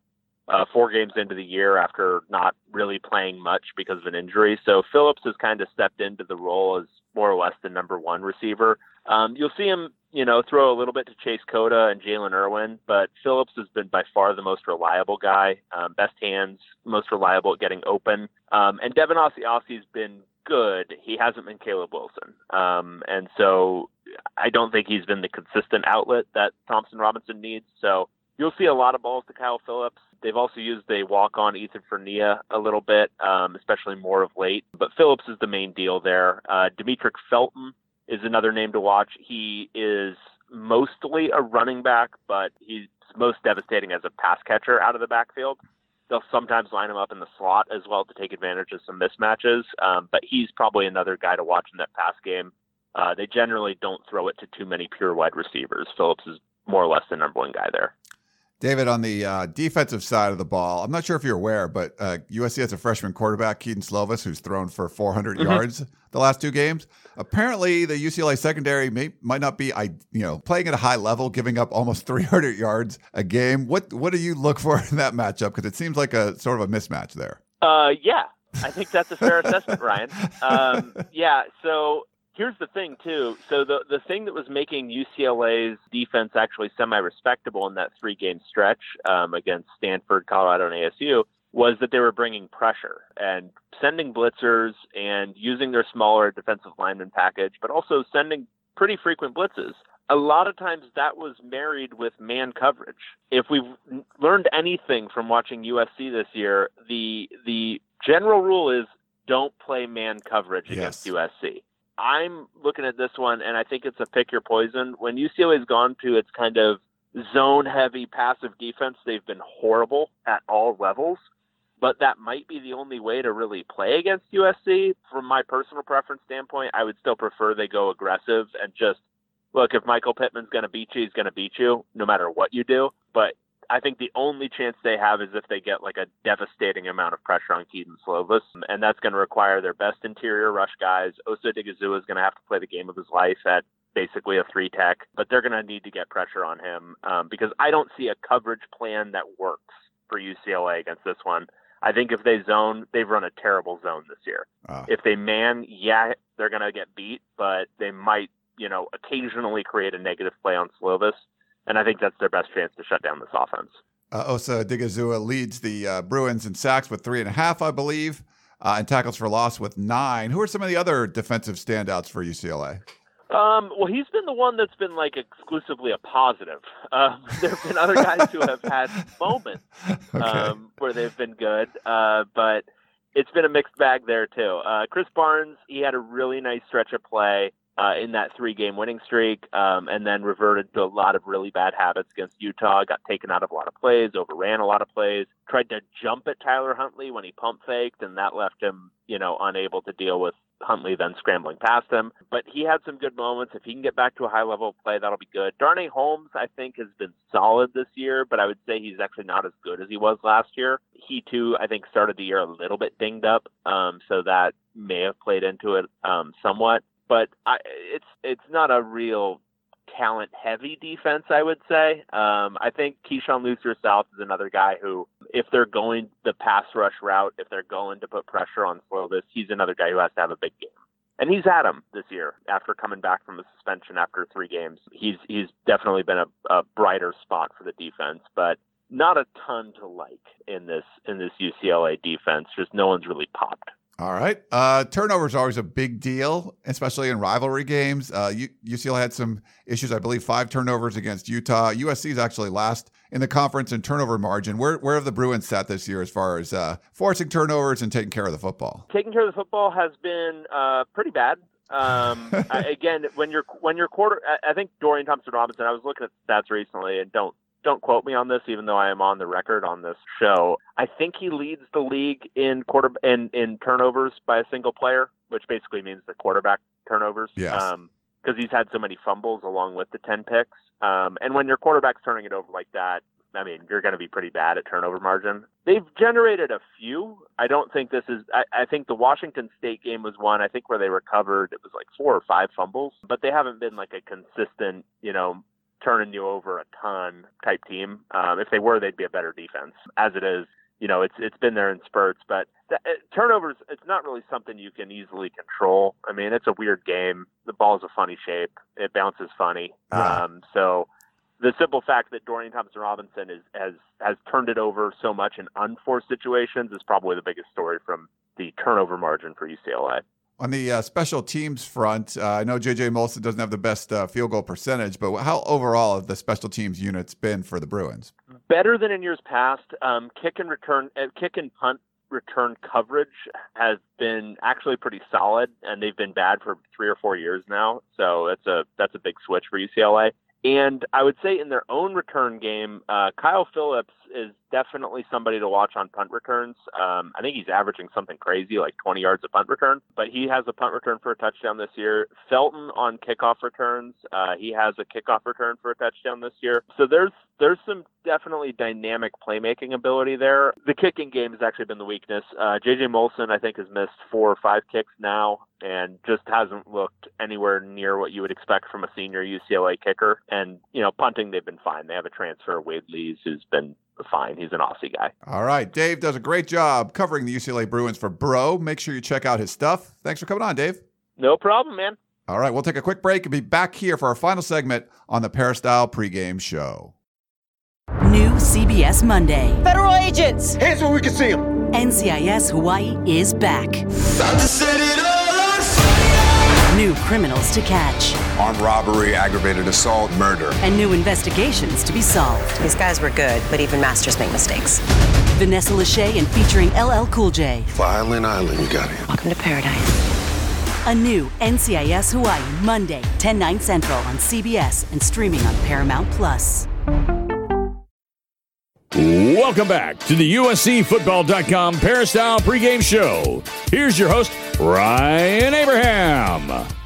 uh, four games into the year after not really playing much because of an injury. So Phillips has kind of stepped into the role as more or less the number one receiver. Um, you'll see him, you know, throw a little bit to Chase Cota and Jalen Irwin, but Phillips has been by far the most reliable guy, um, best hands, most reliable at getting open. Um, and Devin Asiasi's been good. He hasn't been Caleb Wilson. Um, and so I don't think he's been the consistent outlet that Thompson Robinson needs. So you'll see a lot of balls to Kyle Phillips. They've also used a walk on Ethan Fernea a little bit, um, especially more of late. But Phillips is the main deal there. Uh, Demetric Felton is another name to watch. He is mostly a running back, but he's most devastating as a pass catcher out of the backfield. They'll sometimes line him up in the slot as well to take advantage of some mismatches. Um, but he's probably another guy to watch in that pass game. Uh, they generally don't throw it to too many pure wide receivers. Phillips is more or less the number one guy there. David, on the uh, defensive side of the ball, I'm not sure if you're aware, but uh, USC has a freshman quarterback, Kedon Slovis, who's thrown for 400 mm-hmm. yards the last two games. Apparently, the UCLA secondary may, might not be, you know, playing at a high level, giving up almost 300 yards a game. What what do you look for in that matchup? Because it seems like a sort of a mismatch there. Uh, yeah, I think that's a fair assessment, Ryan. Um, yeah, so Here's the thing, too. So the the thing that was making UCLA's defense actually semi-respectable in that three-game stretch um, against Stanford, Colorado, and ASU was that they were bringing pressure and sending blitzers and using their smaller defensive lineman package, but also sending pretty frequent blitzes. A lot of times that was married with man coverage. If we've learned anything from watching USC this year, the the general rule is don't play man coverage against yes. USC. I'm looking at this one, and I think it's a pick your poison. When UCLA's gone to its kind of zone heavy passive defense, they've been horrible at all levels. But that might be the only way to really play against USC. From my personal preference standpoint, I would still prefer they go aggressive and just look. If Michael Pittman's going to beat you, he's going to beat you, no matter what you do. But I think the only chance they have is if they get like a devastating amount of pressure on Kedon Slovis, and that's going to require their best interior rush guys. Osa Odighizuwa is going to have to play the game of his life at basically a three tech, but they're going to need to get pressure on him um, because I don't see a coverage plan that works for UCLA against this one. I think if they zone, they've run a terrible zone this year. Uh. If they man, yeah, they're going to get beat, but they might, you know, occasionally create a negative play on Slovis and I think that's their best chance to shut down this offense. Uh, Osa Odighizuwa leads the uh, Bruins in sacks with three and a half, I believe, uh, and tackles for loss with nine. Who are some of the other defensive standouts for UCLA? Um, well, he's been the one that's been like exclusively a positive. Uh, there have been other guys who have had moments okay. um, where they've been good, uh, but it's been a mixed bag there too. Uh, Krys Barnes, he had a really nice stretch of play uh, in that three game winning streak, um, and then reverted to a lot of really bad habits against Utah. Got taken out of a lot of plays, overran a lot of plays, tried to jump at Tyler Huntley when he pump faked, and that left him, you know, unable to deal with Huntley then scrambling past him. But he had some good moments. If he can get back to a high level of play, that'll be good. Darnay Holmes, I think, has been solid this year, but I would say he's actually not as good as he was last year. He too, I think, started the year a little bit dinged up, um, so that may have played into it um, somewhat but I, it's it's not a real talent heavy defense, I would say. Um, I think Keisean Lucier-South is another guy who, if they're going the pass rush route, if they're going to put pressure on Slovis, he's another guy who has to have a big game. And he's had him this year after coming back from a suspension after three games. He's he's definitely been a, a brighter spot for the defense, but not a ton to like in this in this UCLA defense. Just no one's really popped. All right. Uh, turnovers are always a big deal, especially in rivalry games. Uh, UCLA had some issues, I believe, five turnovers against Utah. USC is actually last in the conference in turnover margin. Where where have the Bruins sat this year as far as uh, forcing turnovers and taking care of the football? Taking care of the football has been uh, pretty bad Um, I, again, when you're when you're quarter, I, I think Dorian Thompson Robinson. I was looking at stats recently, and don't don't quote me on this, even though I am on the record on this show. I think he leads the league in quarter in in turnovers by a single player, which basically means the quarterback turnovers. Yes. Um, because he's had so many fumbles along with the ten picks. Um, and when your quarterback's turning it over like that, I mean, you're going to be pretty bad at turnover margin. They've generated a few. I don't think this is. I, I think the Washington State game was one. I think where they recovered, it was like four or five fumbles, but they haven't been like a consistent, you know, turning you over a ton type team. Um, if they were, they'd be a better defense. As it is, you know, it's it's been there in spurts, but the, uh, turnovers, it's not really something you can easily control. I mean, it's a weird game. The ball's a funny shape. It bounces funny. Yeah. Um, so the simple fact that Dorian Thompson Robinson is, has has turned it over so much in unforced situations is probably the biggest story from the turnover margin for UCLA. On the uh, special teams front, uh, I know JJ Molson doesn't have the best uh, field goal percentage, but how overall have the special teams units been for the Bruins? Better than in years past. Um, kick and return, uh, kick and punt return coverage has been actually pretty solid, and they've been bad for three or four years now. So that's a that's a big switch for UCLA. And I would say in their own return game, uh, Kyle Phillips is definitely somebody to watch on punt returns. Um, I think he's averaging something crazy, like 20 yards a punt return, but he has a punt return for a touchdown this year. Felton on kickoff returns, uh, he has a kickoff return for a touchdown this year. So there's there's some definitely dynamic playmaking ability there. The kicking game has actually been the weakness. Uh, JJ Molson, I think, has missed four or five kicks now and just hasn't looked anywhere near what you would expect from a senior UCLA kicker. And, you know, punting, they've been fine. They have a transfer, Wade Lees, who's been fine. He's an Aussie guy. All right. Dave does a great job covering the UCLA Bruins for Bro. Make sure you check out his stuff. Thanks for coming on, Dave. No problem, man. All right. We'll take a quick break and be back here for our final segment on the Peristyle pregame show. New CBS Monday. Federal agents! Hands where we can see them. NCIS Hawaii is back. About to set it all New criminals to catch. Armed robbery, aggravated assault, murder. And new investigations to be solved. These guys were good, but even masters make mistakes. Vanessa Lachey and featuring LL Cool J. Violent Island, you got it. Welcome to paradise. A new NCIS Hawaii, Monday, 10, 9 central on CBS and streaming on Paramount Plus. Welcome back to the USCFootball.com Peristyle pregame show. Here's your host, Ryan Abraham.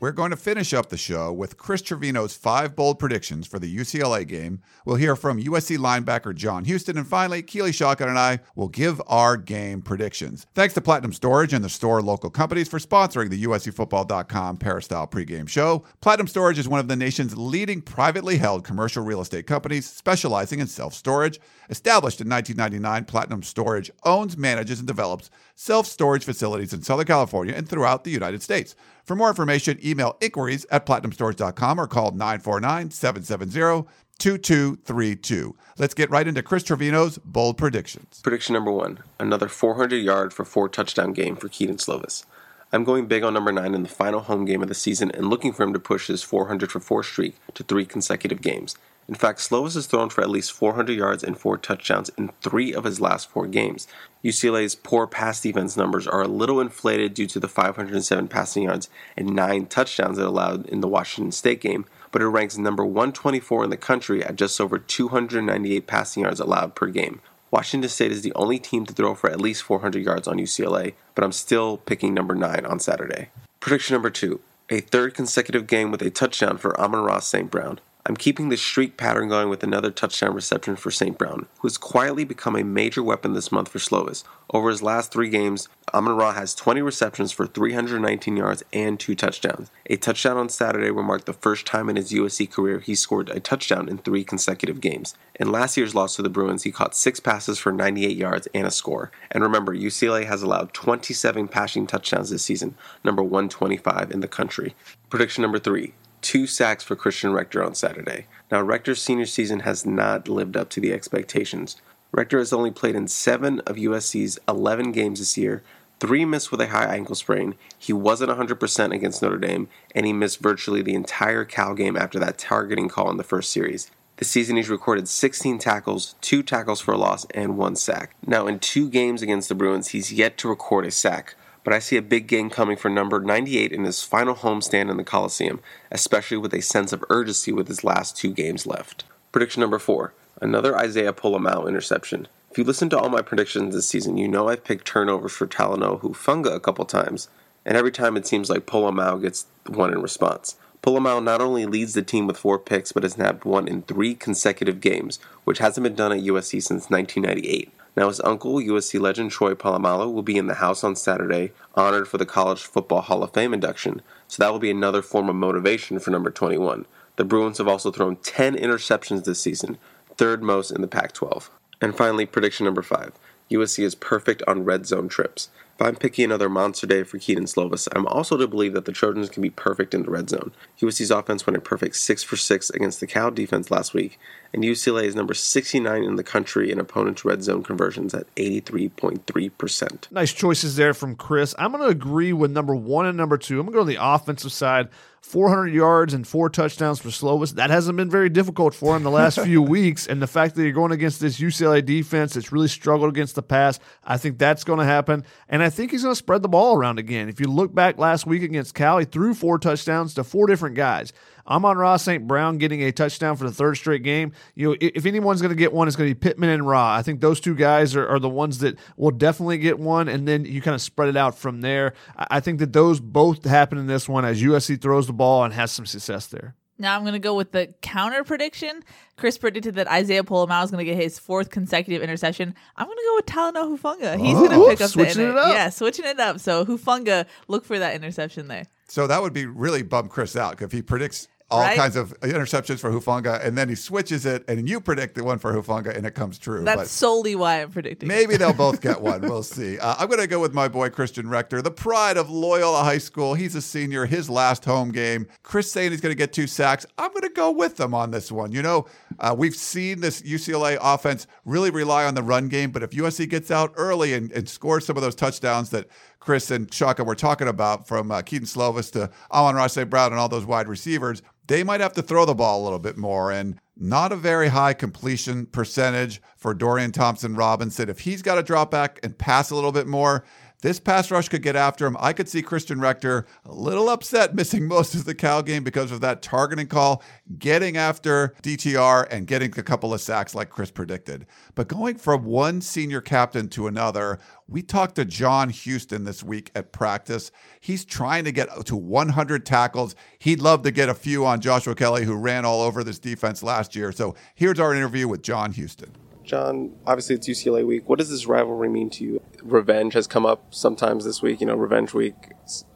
We're going to finish up the show with Chris Trevino's five bold predictions for the UCLA game. We'll hear from USC linebacker John Houston. And finally, Keely Shotgun and I will give our game predictions. Thanks to Platinum Storage and the store local companies for sponsoring the USCFootball.com Peristyle pregame show. Platinum Storage is one of the nation's leading privately held commercial real estate companies specializing in self storage. Established in 1999, Platinum Storage owns, manages, and develops self storage facilities in Southern California and throughout the United States. For more information, email inquiries at platinumstorage.com or call 949 770 2232. Let's get right into Chris Trevino's bold predictions. Prediction number one another 400 yard for four touchdown game for Kedon Slovis. I'm going big on number nine in the final home game of the season and looking for him to push his 400 for four streak to three consecutive games. In fact, Slovis has thrown for at least 400 yards and four touchdowns in three of his last four games. UCLA's poor pass defense numbers are a little inflated due to the 507 passing yards and nine touchdowns it allowed in the Washington State game, but it ranks number 124 in the country at just over 298 passing yards allowed per game. Washington State is the only team to throw for at least 400 yards on UCLA, but I'm still picking number 9 on Saturday. Prediction number 2 a third consecutive game with a touchdown for Amon-Ra St. Brown. I'm keeping the streak pattern going with another touchdown reception for St. Brown, who has quietly become a major weapon this month for Slovis. Over his last three games, Amon Ra has 20 receptions for 319 yards and two touchdowns. A touchdown on Saturday will mark the first time in his USC career he scored a touchdown in three consecutive games. In last year's loss to the Bruins, he caught six passes for 98 yards and a score. And remember, UCLA has allowed 27 passing touchdowns this season, number 125 in the country. Prediction number three two sacks for Christian Rector on Saturday. Now, Rector's senior season has not lived up to the expectations. Rector has only played in seven of USC's 11 games this year, three missed with a high ankle sprain. He wasn't 100% against Notre Dame, and he missed virtually the entire Cal game after that targeting call in the first series. This season, he's recorded 16 tackles, two tackles for a loss, and one sack. Now, in two games against the Bruins, he's yet to record a sack, but I see a big game coming for number 98 in his final homestand in the Coliseum, especially with a sense of urgency with his last two games left. Prediction number 4 Another Isaiah Pola-Mao interception. If you listen to all my predictions this season, you know I've picked turnovers for Talanoa Hufanga a couple times, and every time it seems like Pola-Mao gets one in response. Pola-Mao not only leads the team with four picks, but has nabbed one in three consecutive games, which hasn't been done at USC since 1998. Now, his uncle, USC legend Troy Polamalu, will be in the house on Saturday, honored for the College Football Hall of Fame induction, so that will be another form of motivation for number 21. The Bruins have also thrown 10 interceptions this season, third most in the Pac 12. And finally, prediction number 5 USC is perfect on red zone trips. If I'm picking another monster day for Kedon Slovis, I'm also to believe that the Trojans can be perfect in the red zone. USC's offense went a perfect 6 for 6 against the Cal defense last week, and UCLA is number 69 in the country in opponents' red zone conversions at 83.3%. Nice choices there from Chris. I'm going to agree with number one and number two. I'm going to go on the offensive side. 400 yards and four touchdowns for Slovis. That hasn't been very difficult for him the last few weeks. And the fact that you're going against this UCLA defense that's really struggled against the pass, I think that's going to happen. And I think he's going to spread the ball around again. If you look back last week against Cal, he threw four touchdowns to four different guys. Amon-Ra St. Brown getting a touchdown for the third straight game. You know, if anyone's going to get one, it's going to be Pittman and Ra. I think those two guys are, are the ones that will definitely get one, and then you kind of spread it out from there. I think that those both happen in this one as USC throws the ball and has some success there. Now I'm going to go with the counter prediction. Chris predicted that Isaiah Pola-Mao is going to get his fourth consecutive interception. I'm going to go with Talanoa Hufanga. He's Oh, going to pick up switching the it up. Yeah, switching it up. So Hufanga, look for that interception there. So that would be really bum Chris out if he predicts all Right? kinds of interceptions for Hufanga and then he switches it and you predict the one for Hufanga and it comes true. That's But solely why I'm predicting. Maybe they'll both get one. We'll see. Uh, I'm going to go with my boy Christian Rector, the pride of Loyola High School. He's a senior, his last home game. Chris saying he's going to get two sacks. I'm going to go with them on this one. You know, uh, we've seen this UCLA offense really rely on the run game, but if USC gets out early and, and scores some of those touchdowns that Chris and Shaka were talking about, from uh, Kedon Slovis to Amon-Ra St. Brown and all those wide receivers, they might have to throw the ball a little bit more. And not a very high completion percentage for Dorian Thompson Robinson. If he's got to drop back and pass a little bit more, this pass rush could get after him. I could see Christian Rector a little upset missing most of the Cal game because of that targeting call, getting after DTR and getting a couple of sacks like Chris predicted. But going from one senior captain to another, we talked to John Houston this week at practice. He's trying to get to 100 tackles. He'd love to get a few on Joshua Kelly, who ran all over this defense last year. So here's our interview with John Houston. John, obviously it's UCLA week. What does this rivalry mean to you? Revenge has come up sometimes this week. You know, revenge week.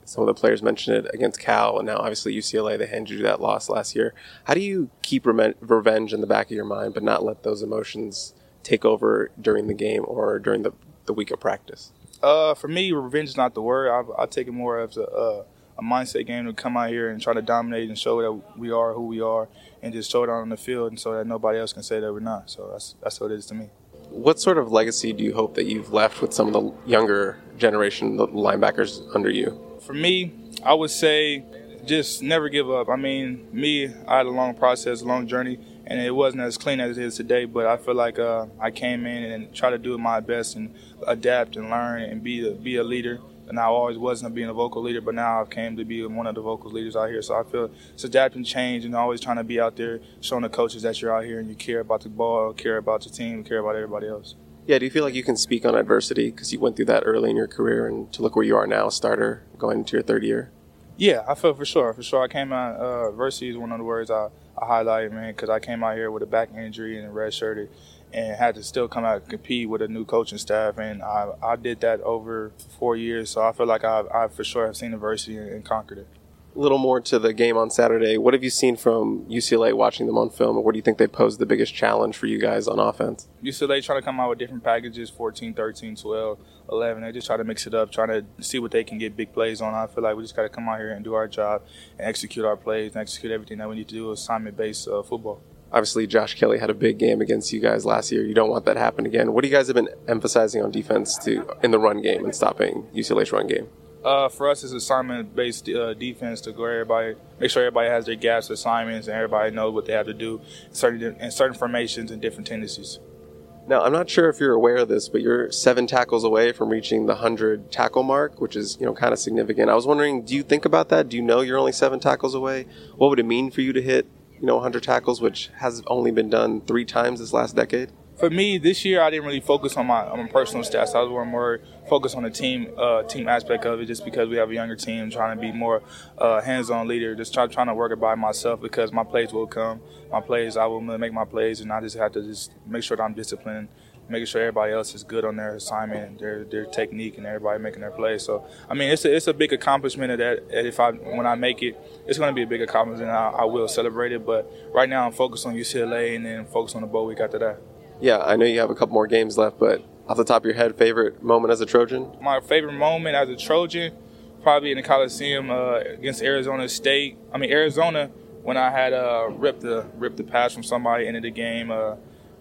Some of the players mentioned it against Cal, and now obviously UCLA. They handed you that loss last year. How do you keep reme- revenge in the back of your mind, but not let those emotions take over during the game or during the, the week of practice? Uh, for me, revenge is not the word. I, I take it more as a, uh, a mindset game to come out here and try to dominate and show that we are who we are, and just show it out on the field, and so that nobody else can say that we're not. So that's that's what it is to me. What sort of legacy do you hope that you've left with some of the younger generation the linebackers under you? For me, I would say just never give up. I mean, me, I had a long process, a long journey, and it wasn't as clean as it is today. But I feel like uh, I came in and tried to do my best and adapt and learn and be a, be a leader. And I always wasn't being a vocal leader, but now I've came to be one of the vocal leaders out here. So I feel it's adapting, change, and always trying to be out there, showing the coaches that you're out here and you care about the ball, care about your team, care about everybody else. Yeah, do you feel like you can speak on adversity because you went through that early in your career and to look where you are now, starter, going into your third year? Yeah, I feel for sure. For sure, I came out. Uh, adversity is one of the words I, I highlight, man, because I came out here with a back injury and a red shirted, and had to still come out and compete with a new coaching staff, and I, I did that over four years. So I feel like I, I for sure have seen adversity and, and conquered it. A little more to the game on Saturday. What have you seen from UCLA watching them on film, and what do you think they pose the biggest challenge for you guys on offense? UCLA trying to come out with different packages 14, 13, 12, 11. They just try to mix it up, trying to see what they can get big plays on. I feel like we just got to come out here and do our job and execute our plays and execute everything that we need to do assignment based uh, football. Obviously, Josh Kelly had a big game against you guys last year. You don't want that to happen again. What do you guys have been emphasizing on defense to in the run game and stopping UCLA's run game? Uh, for us, it's assignment-based uh, defense to go everybody, make sure everybody has their gaps, assignments, and everybody knows what they have to do in certain in certain formations and different tendencies. Now, I'm not sure if you're aware of this, but you're seven tackles away from reaching the 100 tackle mark, which is, you know, kind of significant. I was wondering, do you think about that? Do you know you're only seven tackles away? What would it mean for you to hit, you know, 100 tackles, which has only been done three times this last decade? For me, this year I didn't really focus on my on my personal stats. I was more focused on the team uh, team aspect of it, just because we have a younger team, trying to be more uh, hands-on leader. Just try, trying to work it by myself because my plays will come. My plays, I will make my plays, and I just have to just make sure that I'm disciplined making sure everybody else is good on their assignment, their their technique, and everybody making their plays. So I mean, it's a, it's a big accomplishment of that. If I when I make it, it's going to be a big accomplishment. I, I will celebrate it. But right now, I'm focused on UCLA and then focus on the bowl week after that. Yeah, I know you have a couple more games left, but off the top of your head, favorite moment as a Trojan? My favorite moment as a Trojan, probably in the Coliseum uh, against Arizona State. I mean Arizona when I had uh, ripped the ripped the pass from somebody into the game. Uh,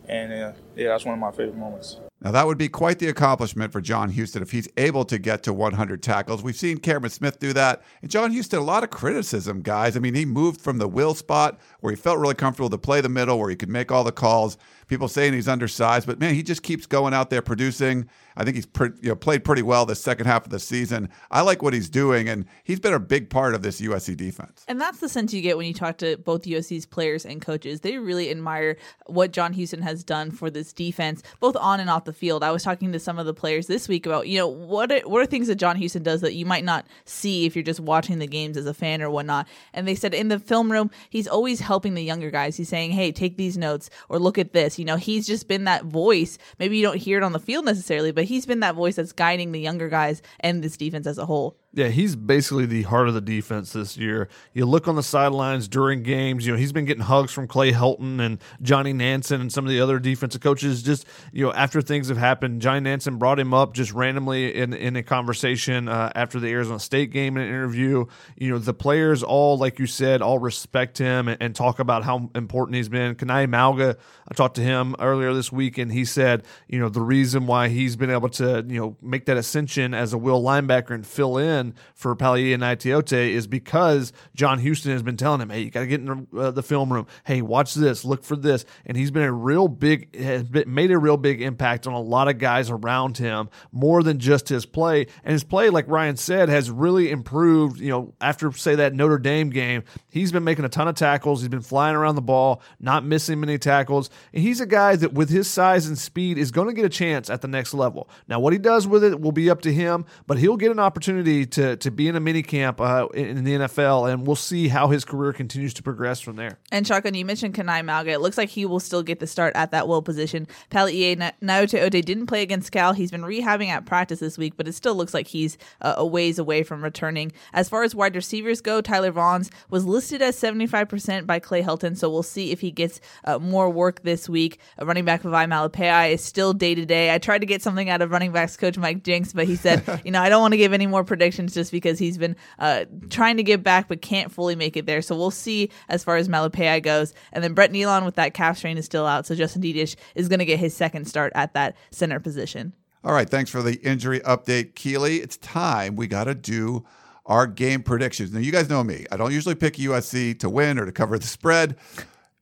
and uh, yeah, that's one of my favorite moments. Now, that would be quite the accomplishment for John Houston if he's able to get to 100 tackles. We've seen Cameron Smith do that. And John Houston, a lot of criticism, guys. I mean, he moved from the will spot where he felt really comfortable to play the middle, where he could make all the calls. People saying he's undersized, but man, he just keeps going out there producing. I think he's you know, played pretty well the second half of the season. I like what he's doing, and he's been a big part of this USC defense. And that's the sense you get when you talk to both USC's players and coaches. They really admire what John Houston has done for this defense, both on and off the field. I was talking to some of the players this week about, you know, what are, what are things that John Houston does that you might not see if you're just watching the games as a fan or whatnot. And they said in the film room, he's always helping the younger guys. He's saying, hey, take these notes or look at this. You know, he's just been that voice. Maybe you don't hear it on the field necessarily, but he's been that voice that's guiding the younger guys and this defense as a whole. Yeah, he's basically the heart of the defense this year. You look on the sidelines during games, you know, he's been getting hugs from Clay Helton and Johnny Nansen and some of the other defensive coaches. Just, you know, after things have happened, Johnny Nansen brought him up just randomly in, in a conversation uh, after the Arizona State game in an interview. You know, the players all, like you said, all respect him and, and talk about how important he's been. Kana'i Mauga, I talked to him earlier this week, and he said, you know, the reason why he's been able to, you know, make that ascension as a will linebacker and fill in for Palaie Gaoteote is because John Houston has been telling him, hey, you got to get in the, uh, the, film room. Hey, watch this, look for this. And he's been a real big, has been, made a real big impact on a lot of guys around him, more than just his play. And his play, like Ryan said, has really improved. You know, after, say, that Notre Dame game, he's been making a ton of tackles. He's been flying around the ball, not missing many tackles. And he's a guy that, with his size and speed, is going to get a chance at the next level. Now, what he does with it will be up to him, but he'll get an opportunity to, to be in a mini camp uh, in the NFL, and we'll see how his career continues to progress from there. And Shotgun, you mentioned Kana'i Mauga. It looks like he will still get the start at that will position. Palaie Gaoteote didn't play against Cal. He's been rehabbing at practice this week, but it still looks like he's uh, a ways away from returning. As far as wide receivers go, Tyler Vaughns was listed as 75% by Clay Helton, so we'll see if he gets uh, more work this week. A running back Vavae Malepeai is still day to day. I tried to get something out of running backs coach Mike Jinks, but he said, you know, I don't want to give any more predictions just because he's been uh, trying to get back but can't fully make it there. So we'll see as far as Malepeai goes. And then Brett Neilon with that calf strain is still out. So Justin Dedich is going to get his second start at that center position. All right. Thanks for the injury update, Keely. It's time we got to do our game predictions. Now, you guys know me. I don't usually pick USC to win or to cover the spread.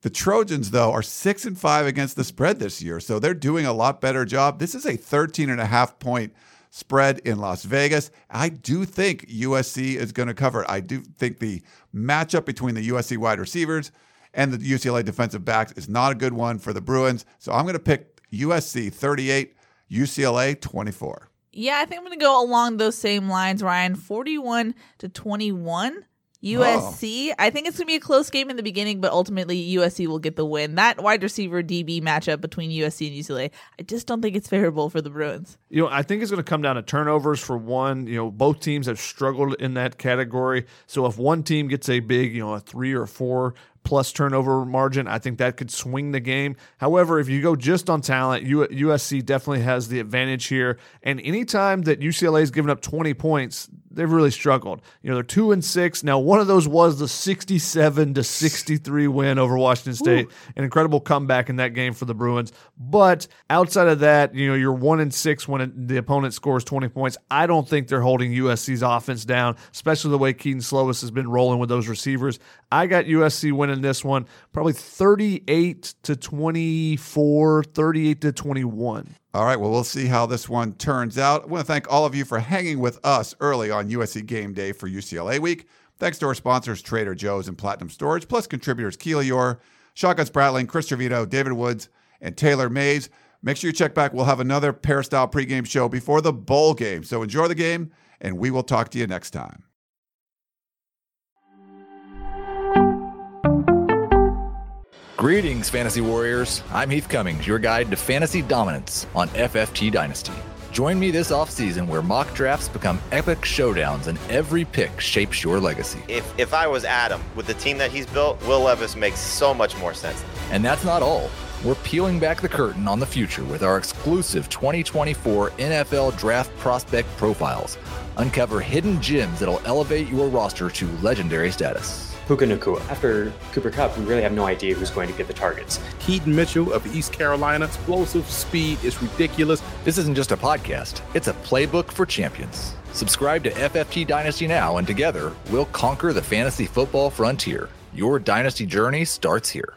The Trojans, though, are six and five against the spread this year, so they're doing a lot better job. This is a 13 and a half point spread in Las Vegas. I do think USC is going to cover. I do think the matchup between the USC wide receivers and the UCLA defensive backs is not a good one for the Bruins. So I'm going to pick USC 38, UCLA 24. Yeah, I think I'm going to go along those same lines, Ryan. 41 to 21. USC. Oh. I think it's going to be a close game in the beginning, but ultimately USC will get the win. That wide receiver DB matchup between USC and UCLA, I just don't think it's favorable for the Bruins. You know, I think it's going to come down to turnovers for one. You know, both teams have struggled in that category. So if one team gets a big, you know, a three or four plus turnover margin. I think that could swing the game. However, if you go just on talent, USC definitely has the advantage here. And anytime that UCLA has given up 20 points, they've really struggled. You know, they're two and six. Now, one of those was the 67 to 63 win over Washington State. Ooh. An incredible comeback in that game for the Bruins. But outside of that, you know, you're one and six when the opponent scores 20 points. I don't think they're holding USC's offense down, especially the way Kedon Slovis has been rolling with those receivers. I got USC winning this one, probably 38 to 24, 38 to 21. All right, well, we'll see how this one turns out. I want to thank all of you for hanging with us early on USC Game Day for UCLA Week. Thanks to our sponsors, Trader Joe's and Platinum Storage, plus contributors Keelior, Shotgun Spratling, Chris Trevino, David Woods, and Taylor Mays. Make sure you check back. We'll have another Peristyle pregame show before the bowl game. So enjoy the game, and we will talk to you next time. Greetings, Fantasy Warriors. I'm Heath Cummings, your guide to fantasy dominance on FFT Dynasty. Join me this offseason where mock drafts become epic showdowns and every pick shapes your legacy. If, if I was Adam, with the team that he's built, Will Levis makes so much more sense. And that's not all. We're peeling back the curtain on the future with our exclusive 2024 NFL Draft Prospect Profiles. Uncover hidden gems that'll elevate your roster to legendary status. Puka Nacua. After Cooper Kupp, we really have no idea who's going to get the targets. Keaton Mitchell of East Carolina, explosive speed is ridiculous. This isn't just a podcast, it's a playbook for champions. Subscribe to FFT Dynasty now, and together we'll conquer the fantasy football frontier. Your dynasty journey starts here.